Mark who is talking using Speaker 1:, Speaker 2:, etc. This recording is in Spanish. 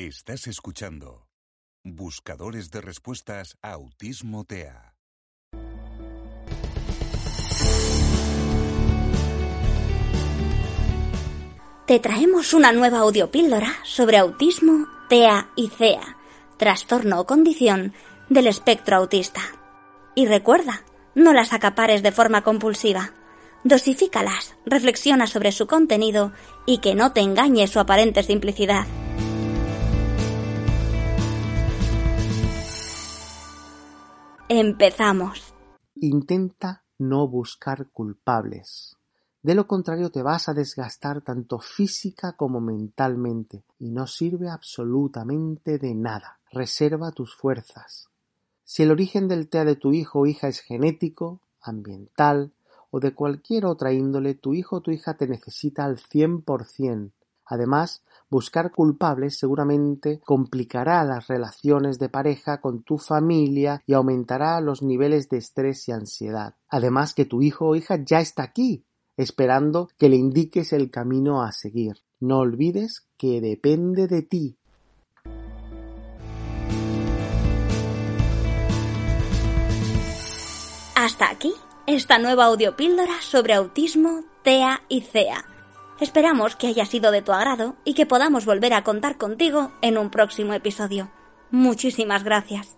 Speaker 1: Estás escuchando Buscadores de Respuestas a Autismo TEA.
Speaker 2: Te traemos una nueva audiopíldora sobre autismo, TEA y CEA, trastorno o condición del espectro autista. Y recuerda, no las acapares de forma compulsiva. Dosifícalas, reflexiona sobre su contenido y que no te engañe su aparente simplicidad. Empezamos.
Speaker 3: Intenta no buscar culpables. De lo contrario te vas a desgastar tanto física como mentalmente y no sirve absolutamente de nada. Reserva tus fuerzas. Si el origen del TEA de tu hijo o hija es genético, ambiental o de cualquier otra índole, tu hijo o tu hija te necesita al 100%. Además, buscar culpables seguramente complicará las relaciones de pareja con tu familia y aumentará los niveles de estrés y ansiedad. Además que tu hijo o hija ya está aquí, esperando que le indiques el camino a seguir. No olvides que depende de ti.
Speaker 2: Hasta aquí esta nueva audiopíldora sobre autismo, TEA y CEA. Esperamos que haya sido de tu agrado y que podamos volver a contar contigo en un próximo episodio. Muchísimas gracias.